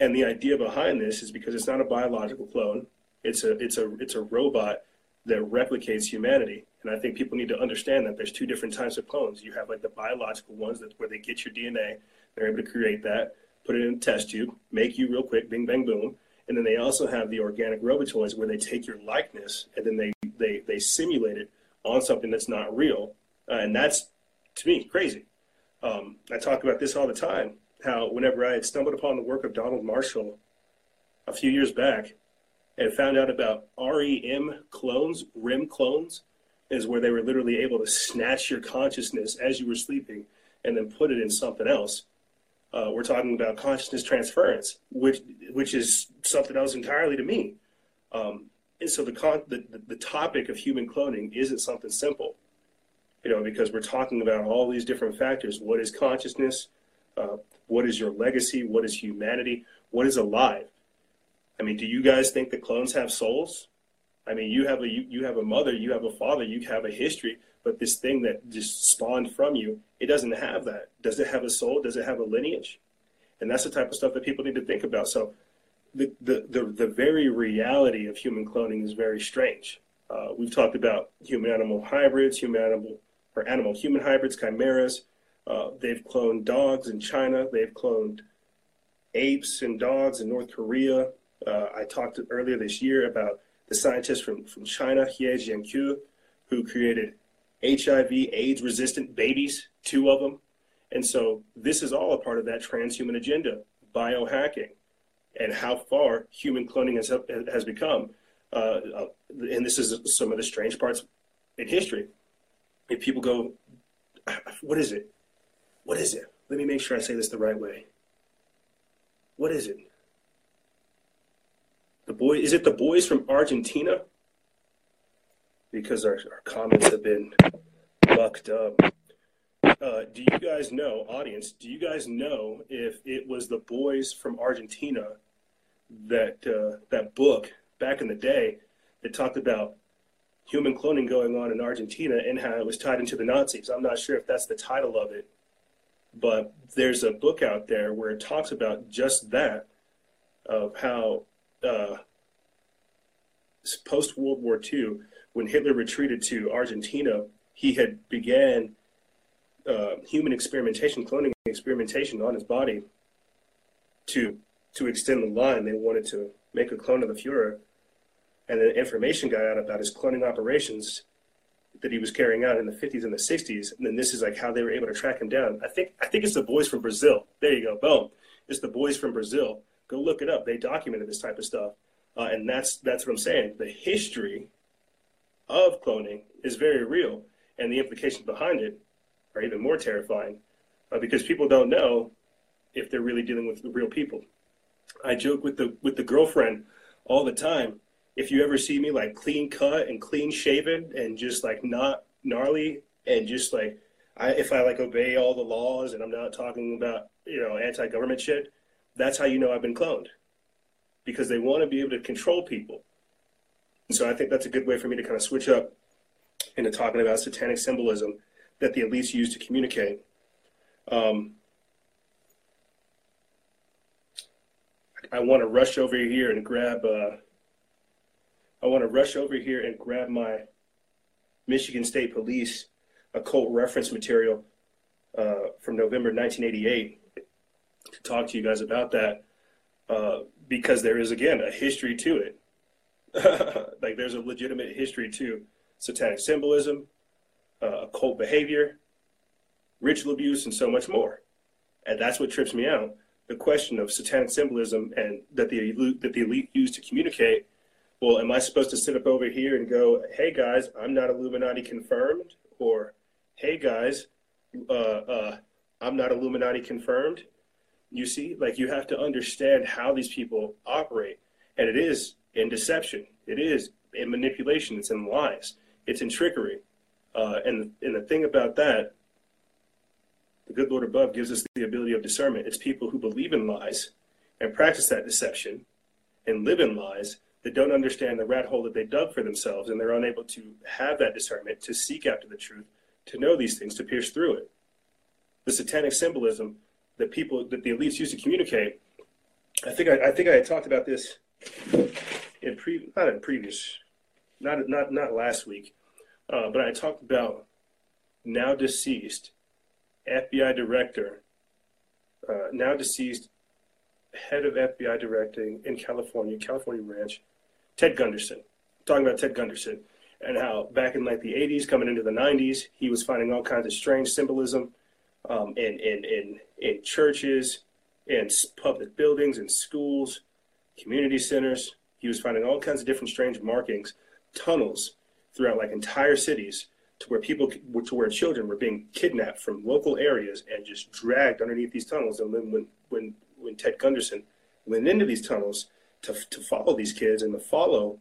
And the idea behind this is because it's not a biological clone; it's a it's a it's a robot that replicates humanity. And I think people need to understand that there's two different types of clones. You have like the biological ones that where they get your DNA, they're able to create that, put it in a test tube, make you real quick, bing bang boom. And then they also have the organic robotoids where they take your likeness and then they they they simulate it on something that's not real. Uh, and that's, to me, crazy. Um, I talk about this all the time how, whenever I had stumbled upon the work of Donald Marshall a few years back and found out about REM clones, REM clones, is where they were literally able to snatch your consciousness as you were sleeping and then put it in something else. Uh, we're talking about consciousness transference, which which is something else entirely to me. Um, and so the, con- the, the topic of human cloning isn't something simple, you know, because we're talking about all these different factors. What is consciousness? Uh, what is your legacy? What is humanity? What is alive? I mean, do you guys think the clones have souls? I mean, you have a you, you have a mother, you have a father, you have a history, but this thing that just spawned from you, it doesn't have that. Does it have a soul? Does it have a lineage? And that's the type of stuff that people need to think about. So the the the, the very reality of human cloning is very strange. Uh, we've talked about human animal hybrids, human animal or animal human hybrids, chimeras. Uh, they've cloned dogs in China. They've cloned apes and dogs in North Korea. Uh, I talked earlier this year about the scientist from, from China, He Jiankui, who created HIV AIDS resistant babies, two of them. And so this is all a part of that transhuman agenda, biohacking, and how far human cloning has, has become. Uh, uh, and this is some of the strange parts in history. If people go, what is it? What is it? Let me make sure I say this the right way. What is it? The boy is it the boys from Argentina? Because our, our comments have been mucked up. Uh, do you guys know, audience? Do you guys know if it was the boys from Argentina that uh, that book back in the day that talked about human cloning going on in Argentina and how it was tied into the Nazis? I'm not sure if that's the title of it, but there's a book out there where it talks about just that of how uh, post World War II, when Hitler retreated to Argentina, he had began uh, human experimentation, cloning experimentation on his body to to extend the line. They wanted to make a clone of the Fuhrer, and the information got out about his cloning operations that he was carrying out in the 50s and the 60s. And then this is like how they were able to track him down. I think I think it's the boys from Brazil. There you go, boom. It's the boys from Brazil. Go look it up. They documented this type of stuff. Uh, and that's that's what I'm saying. The history of cloning is very real, and the implications behind it are even more terrifying uh, because people don't know if they're really dealing with real people. I joke with the with the girlfriend all the time. If you ever see me like clean cut and clean shaven and just like not gnarly and just like I, if I like obey all the laws and I'm not talking about you know anti-government shit, that's how you know I've been cloned because they want to be able to control people. And so I think that's a good way for me to kind of switch up into talking about satanic symbolism that the elites use to communicate. Um, I want to rush over here and grab. Uh, I want to rush over here and grab my Michigan State Police occult reference material uh, from November 1988 to talk to you guys about that. Uh, because there is again a history to it. like there's a legitimate history to satanic symbolism, uh, occult behavior, ritual abuse, and so much more. And that's what trips me out. The question of satanic symbolism and that the elite, that the elite use to communicate. Well, am I supposed to sit up over here and go, "Hey guys, I'm not Illuminati confirmed," or "Hey guys, uh, uh, I'm not Illuminati confirmed," You see, like you have to understand how these people operate. And it is in deception, it is in manipulation, it's in lies, it's in trickery. Uh, and, and the thing about that, the good Lord above gives us the ability of discernment. It's people who believe in lies and practice that deception and live in lies that don't understand the rat hole that they dug for themselves and they're unable to have that discernment to seek after the truth, to know these things, to pierce through it. The satanic symbolism that people that the elites use to communicate. I think I, I think I had talked about this in pre not in previous, not not not last week, uh, but I talked about now deceased FBI director, uh, now deceased head of FBI directing in California, California Ranch, Ted Gunderson. talking about Ted Gunderson and how back in like the 80s, coming into the 90s, he was finding all kinds of strange symbolism um, in, in, in, in churches, in public buildings, in schools, community centers. He was finding all kinds of different strange markings, tunnels throughout like entire cities to where people, to where children were being kidnapped from local areas and just dragged underneath these tunnels. And then when, when, when Ted Gunderson went into these tunnels to, to follow these kids and to follow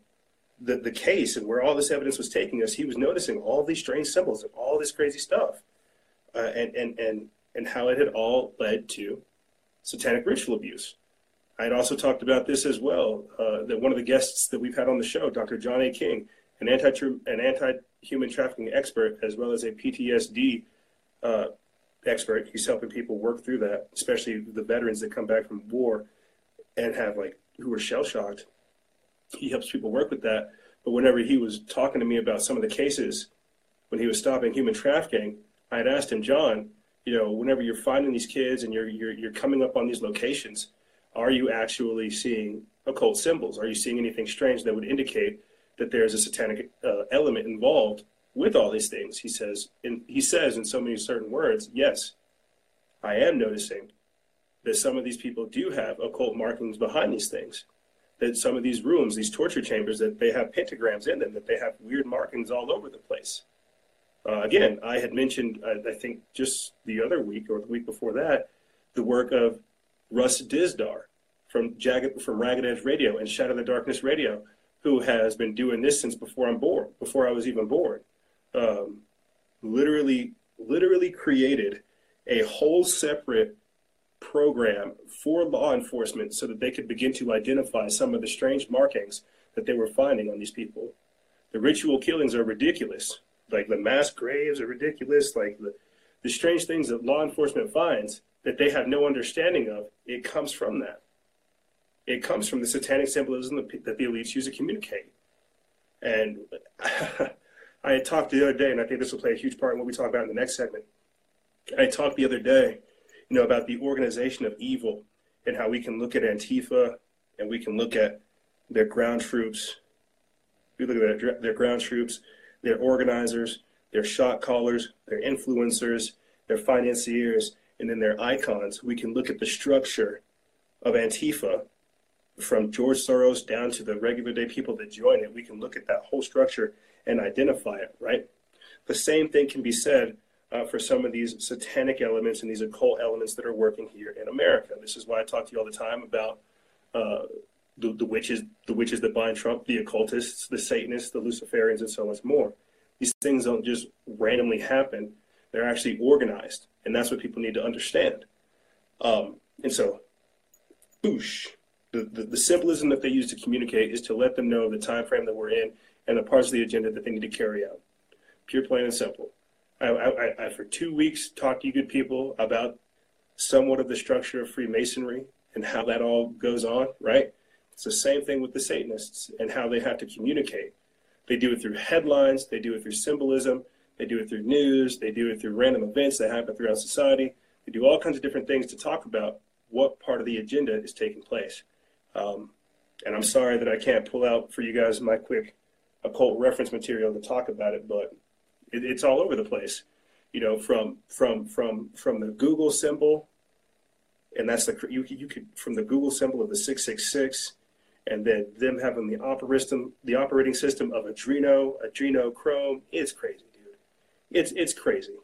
the, the case and where all this evidence was taking us, he was noticing all these strange symbols and all this crazy stuff uh, and, and, and, and how it had all led to satanic ritual abuse. I had also talked about this as well. Uh, that one of the guests that we've had on the show, Dr. John A. King, an anti an anti human trafficking expert as well as a PTSD uh, expert. He's helping people work through that, especially the veterans that come back from war and have like who are shell shocked. He helps people work with that. But whenever he was talking to me about some of the cases when he was stopping human trafficking, I had asked him, John, you know, whenever you're finding these kids and you're you're, you're coming up on these locations, are you actually seeing occult symbols? Are you seeing anything strange that would indicate that there's a satanic uh, element involved with all these things? He says, and he says in so many certain words, yes, I am noticing that some of these people do have occult markings behind these things. That some of these rooms, these torture chambers, that they have pentagrams in them, that they have weird markings all over the place. Uh, again, I had mentioned, I, I, think just the other week or the week before that, the work of Russ Dizdar from, Jagged, from Ragged Edge Radio and Shadow of the Darkness Radio, who has been doing this since before I'm born, before I was even born. Um, literally, literally created a whole separate program for law enforcement so that they could begin to identify some of the strange markings that they were finding on these people. The ritual killings are ridiculous. Like the mass graves are ridiculous. Like the, the strange things that law enforcement finds that they have no understanding of, it comes from that. It comes from the satanic symbolism that the elites use to communicate. And I had talked the other day, and I think this will play a huge part in what we talk about in the next segment. I talked the other day, you know, about the organization of evil and how we can look at Antifa and we can look at their ground troops. We look at their, their ground troops, their organizers, their shot callers, their influencers, their financiers, and then their icons. We can look at the structure of Antifa from George Soros down to the regular day people that join it. We can look at that whole structure and identify it, right? The same thing can be said uh, for some of these satanic elements and these occult elements that are working here in America. This is why I talk to you all the time about uh, the, the witches, the witches that bind Trump, the occultists, the Satanists, the Luciferians, and so much more. These things don't just randomly happen; they're actually organized, and that's what people need to understand. Um, and so, boosh. The, the, the symbolism that they use to communicate is to let them know the time frame that we're in and the parts of the agenda that they need to carry out. Pure, plain, and simple. I, I, I, for two weeks, talked to you good people about somewhat of the structure of Freemasonry and how that all goes on, right? It's the same thing with the Satanists and how they have to communicate. They do it through headlines, they do it through symbolism, they do it through news, they do it through random events that happen throughout society. They do all kinds of different things to talk about what part of the agenda is taking place. Um, and I'm sorry that I can't pull out for you guys my quick occult reference material to talk about it, but it, it's all over the place. You know, from from from from the Google symbol, and that's the you you could from the Google symbol of the six six six, and then them having the operating the operating system of Adreno, Adreno Chrome. It's crazy, dude. It's it's crazy,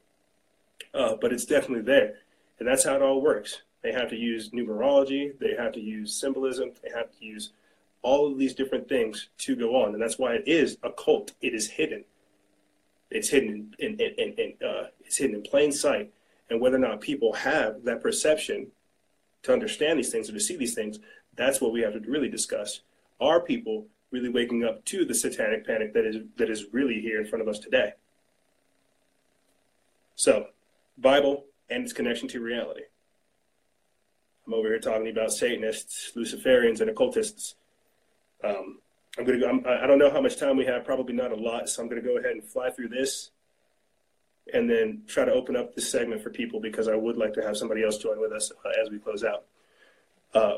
uh, but it's definitely there, and that's how it all works. They have to use numerology. They have to use symbolism. They have to use all of these different things to go on, and that's why it is a cult. It is hidden. It's hidden in, in, in, in uh, it's hidden in plain sight, and whether or not people have that perception to understand these things or to see these things, that's what we have to really discuss. Are people really waking up to the satanic panic that is that is really here in front of us today? So, Bible and its connection to reality. I'm over here talking about Satanists, Luciferians, and occultists. Um, I'm gonna go. I'm, I don't know how much time we have. Probably not a lot. So I'm gonna go ahead and fly through this, and then try to open up this segment for people because I would like to have somebody else join with us uh, as we close out. Uh,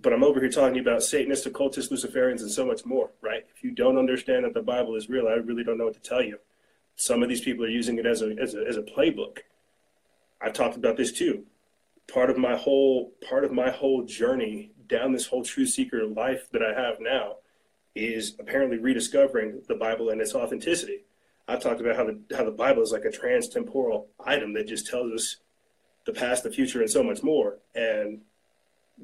but I'm over here talking about Satanists, occultists, Luciferians, and so much more. Right? If you don't understand that the Bible is real, I really don't know what to tell you. Some of these people are using it as a as a, as a playbook. I've talked about this too. Part of my whole part of my whole journey down this whole true seeker life that I have now is apparently rediscovering the Bible and its authenticity. I've talked about how the how the Bible is like a transtemporal item that just tells us the past, the future, and so much more. And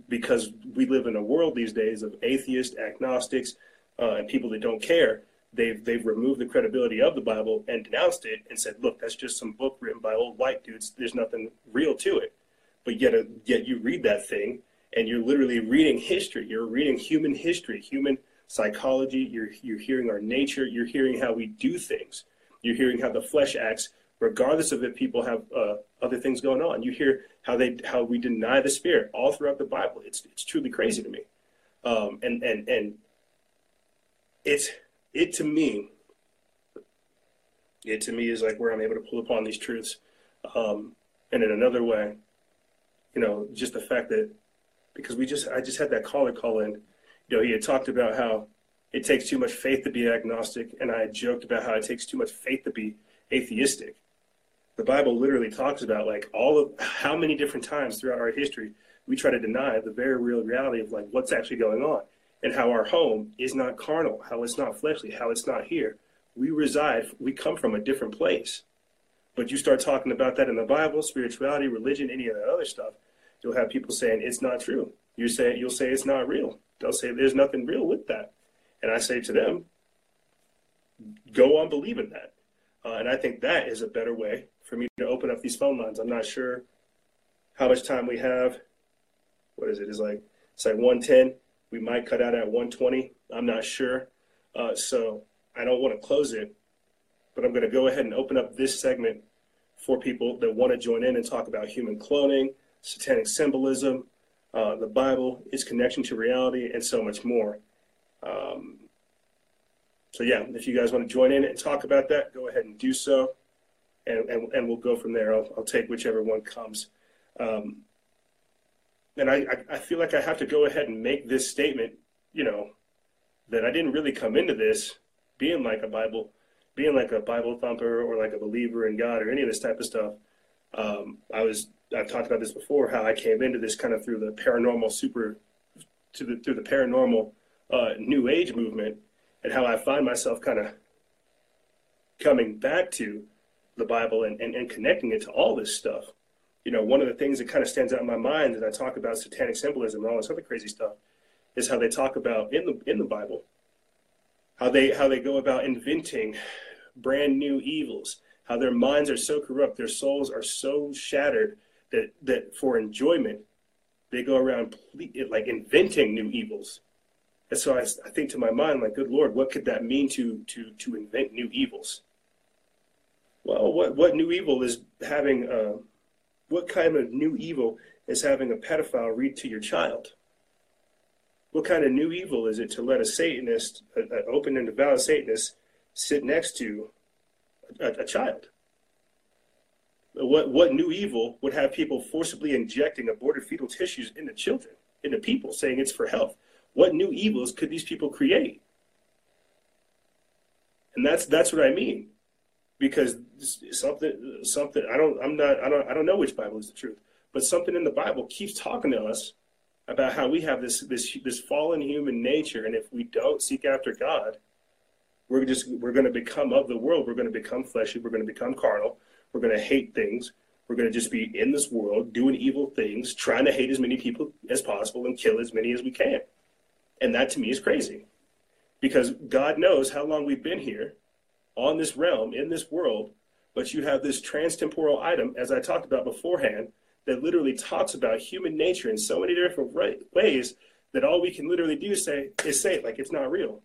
because we live in a world these days of atheists, agnostics, uh, and people that don't care, they've they've removed the credibility of the Bible and denounced it and said, "Look, that's just some book written by old white dudes. There's nothing real to it." But yet, uh, yet you read that thing and you're literally reading history. You're reading human history, human psychology. You're you're hearing our nature. You're hearing how we do things. You're hearing how the flesh acts, regardless of if people have uh, other things going on. You hear how they how we deny the spirit all throughout the Bible. It's it's truly crazy to me, um, and and and it's it to me. It to me is like where I'm able to pull upon these truths, um, and in another way, you know, just the fact that because we just I just had that caller call in, you know, he had talked about how it takes too much faith to be agnostic, and I joked about how it takes too much faith to be atheistic. The Bible literally talks about like all of how many different times throughout our history we try to deny the very real reality of like what's actually going on and how our home is not carnal, how it's not fleshly, how it's not here. We reside, we come from a different place. But you start talking about that in the Bible, spirituality, religion, any of that other stuff, you'll have people saying it's not true. You say you'll say it's not real. They'll say there's nothing real with that. And I say to them, go on believing that. Uh, and I think that is a better way for me to open up these phone lines. I'm not sure how much time we have. What is it? It's like it's like 110. We might cut out at 120. I'm not sure. Uh, so I don't want to close it, but I'm going to go ahead and open up this segment for people that want to join in and talk about human cloning, satanic symbolism, uh, the Bible, its connection to reality, and so much more. Um, so yeah, if you guys want to join in and talk about that, go ahead and do so, and and, and we'll go from there. I'll, I'll take whichever one comes. Um, and I, I feel like I have to go ahead and make this statement, you know, that I didn't really come into this being like a Bible, being like a Bible thumper or like a believer in God or any of this type of stuff. Um, I was I've talked about this before how I came into this kind of through the paranormal super to the through the paranormal uh, new age movement and how I find myself kind of coming back to the Bible and, and, and connecting it to all this stuff. You know, one of the things that kind of stands out in my mind as I talk about satanic symbolism and all this other crazy stuff is how they talk about in the in the Bible how they how they go about inventing brand new evils, how their minds are so corrupt, their souls are so shattered that that for enjoyment they go around like inventing new evils and so I, I think to my mind, like, good Lord, what could that mean to to to invent new evils? Well, what what new evil is having? Uh, what kind of new evil is having a pedophile read to your child? What kind of new evil is it to let a Satanist, an open and devout Satanist, sit next to a, a child? What what new evil would have people forcibly injecting aborted fetal tissues into children, into people, saying it's for health? What new evils could these people create? And that's that's what I mean, because something something I don't I'm not I don't I don't know which Bible is the truth, but something in the Bible keeps talking to us about how we have this this this fallen human nature, and if we don't seek after God, we're just we're going to become of the world. We're going to become fleshy. We're going to become carnal. We're going to hate things. We're going to just be in this world doing evil things, trying to hate as many people as possible and kill as many as we can. And that to me is crazy because God knows how long we've been here on this realm, in this world, but you have this transtemporal item, as I talked about beforehand, that literally talks about human nature in so many different ways that all we can literally do is say is say it like it's not real.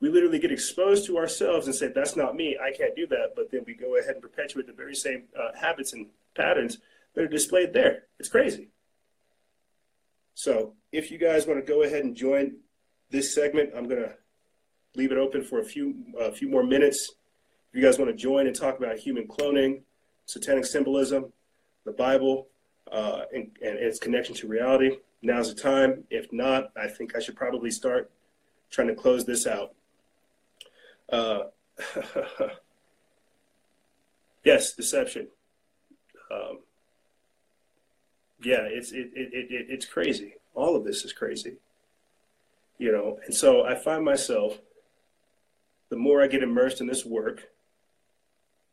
We literally get exposed to ourselves and say that's not me, I can't do that, but then we go ahead and perpetuate the very same uh, habits and patterns that are displayed there. It's crazy. So if you guys want to go ahead and join this segment, I'm going to leave it open for a few a few more minutes. If you guys want to join and talk about human cloning, satanic symbolism, the Bible, uh, and, and its connection to reality, now's the time. If not, I think I should probably start trying to close this out. Uh, yes, deception. Um, yeah, it's it, it, it, it's crazy. All of this is crazy. You know, and so I find myself the more I get immersed in this work,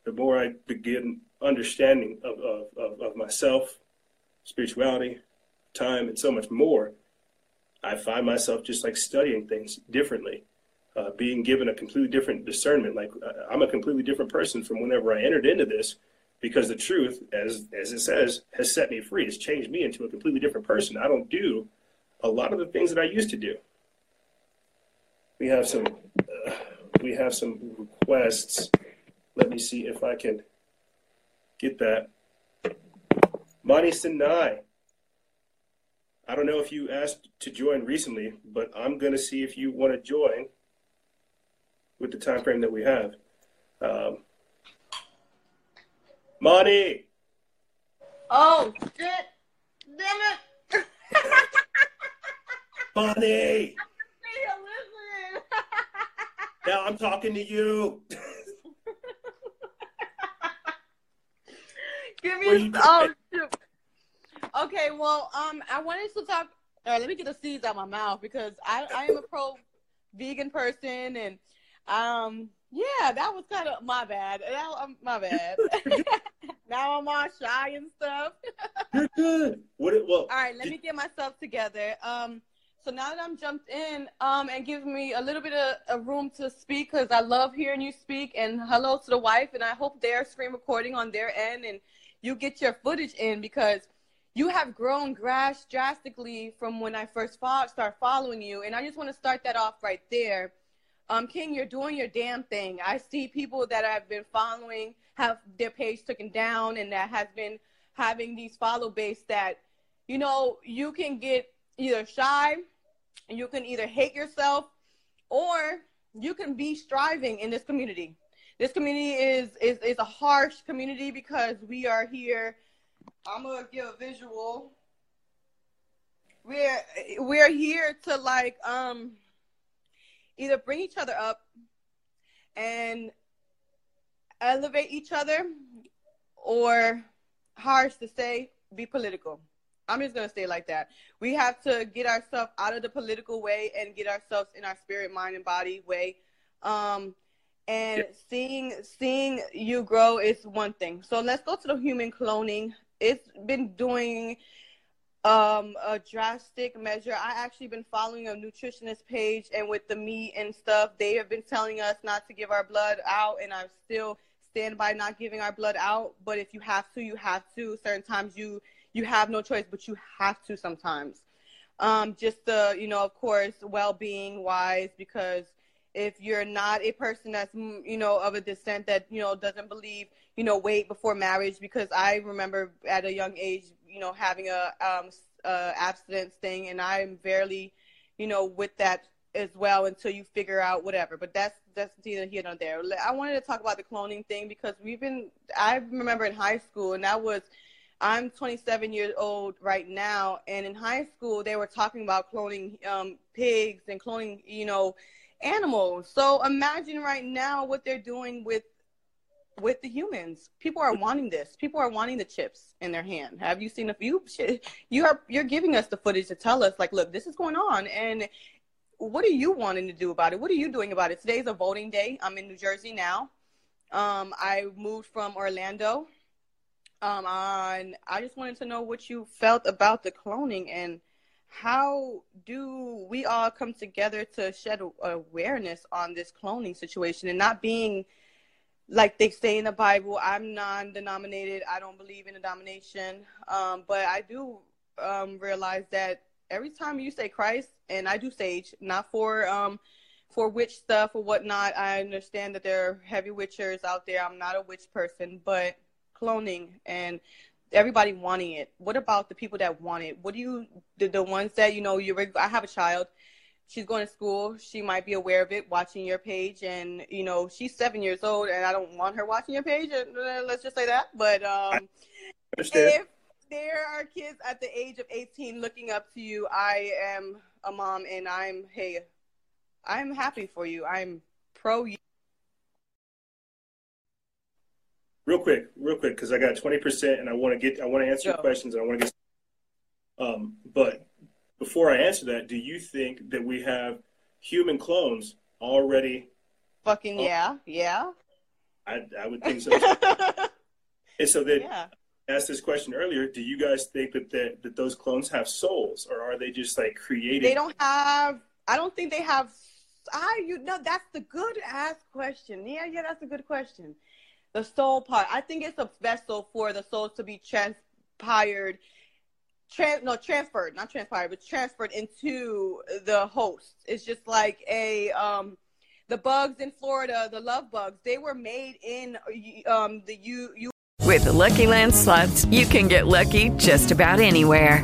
the more I begin understanding of, of, of, of myself, spirituality, time, and so much more. I find myself just like studying things differently, uh, being given a completely different discernment. Like I'm a completely different person from whenever I entered into this because the truth, as as it says, has set me free. It's changed me into a completely different person. I don't do a lot of the things that I used to do. We have some uh, we have some requests. Let me see if I can get that. Mani Sinai. I don't know if you asked to join recently, but I'm going to see if you want to join with the time frame that we have. Um, Money. Oh shit! Damn it! Money. now I'm talking to you. Give me oh shoot. Okay, well, um, I wanted to talk. All right, let me get the seeds out of my mouth because I I am a pro vegan person and um yeah, that was kind of my bad. That, um, my bad. now I'm all shy and stuff. You're good. What? It, well, all right. Let me get myself together. Um, so now that I'm jumped in, um, and give me a little bit of, of room to speak because I love hearing you speak. And hello to the wife, and I hope they're screen recording on their end, and you get your footage in because you have grown grass drastically from when I first fo- start following you. And I just want to start that off right there um, King, you're doing your damn thing. I see people that I've been following have their page taken down and that has been having these follow base that, you know, you can get either shy and you can either hate yourself or you can be striving in this community. This community is, is, is a harsh community because we are here. I'm gonna give a visual. We're we're here to like um either bring each other up and elevate each other or harsh to say be political. I'm just going to say like that. We have to get ourselves out of the political way and get ourselves in our spirit mind and body way. Um, and yep. seeing seeing you grow is one thing. So let's go to the human cloning. It's been doing um, a drastic measure. I actually been following a nutritionist page, and with the meat and stuff, they have been telling us not to give our blood out, and I still stand by not giving our blood out. But if you have to, you have to. Certain times you you have no choice, but you have to sometimes. Um, just the you know, of course, well being wise, because if you're not a person that's mm, you know of a descent that you know doesn't believe you know wait before marriage because i remember at a young age you know, having a um, uh, abstinence thing, and I'm barely, you know, with that as well until you figure out whatever. But that's that's neither here nor there. I wanted to talk about the cloning thing because we've been. I remember in high school, and that was. I'm 27 years old right now, and in high school they were talking about cloning um, pigs and cloning, you know, animals. So imagine right now what they're doing with with the humans. People are wanting this. People are wanting the chips in their hand. Have you seen a few? You are you're giving us the footage to tell us like, look, this is going on, and what are you wanting to do about it? What are you doing about it? Today's a voting day. I'm in New Jersey now. Um, I moved from Orlando. Um, on I just wanted to know what you felt about the cloning and how do we all come together to shed awareness on this cloning situation and not being like they say in the Bible, I'm non-denominated. I don't believe in a domination. Um, but I do um, realize that every time you say Christ, and I do sage, not for um, for witch stuff or whatnot. I understand that there are heavy witchers out there. I'm not a witch person, but cloning and everybody wanting it. What about the people that want it? What do you the, the ones that you know? You I have a child she's going to school. She might be aware of it, watching your page, and you know she's seven years old, and I don't want her watching your page. Uh, let's just say that. But um, if there are kids at the age of eighteen looking up to you, I am a mom, and I'm hey, I'm happy for you. I'm pro you. Real quick, real quick, because I got twenty percent, and I want to get, I want to answer Go. your questions, and I want to get. Um, but before I answer that, do you think that we have human clones already? Fucking oh. yeah, yeah. I, I would think so. and so then, yeah. I asked this question earlier. Do you guys think that, that that those clones have souls, or are they just like created? They don't have. I don't think they have. I you know that's the good ass question. Yeah, yeah, that's a good question. the soul part. I think it's a vessel for the souls to be transpired, trans no transferred, not transpired, but transferred into the host. It's just like a um, the bugs in Florida, the love bugs. They were made in um, the U. U- With the Lucky Land slots, you can get lucky just about anywhere.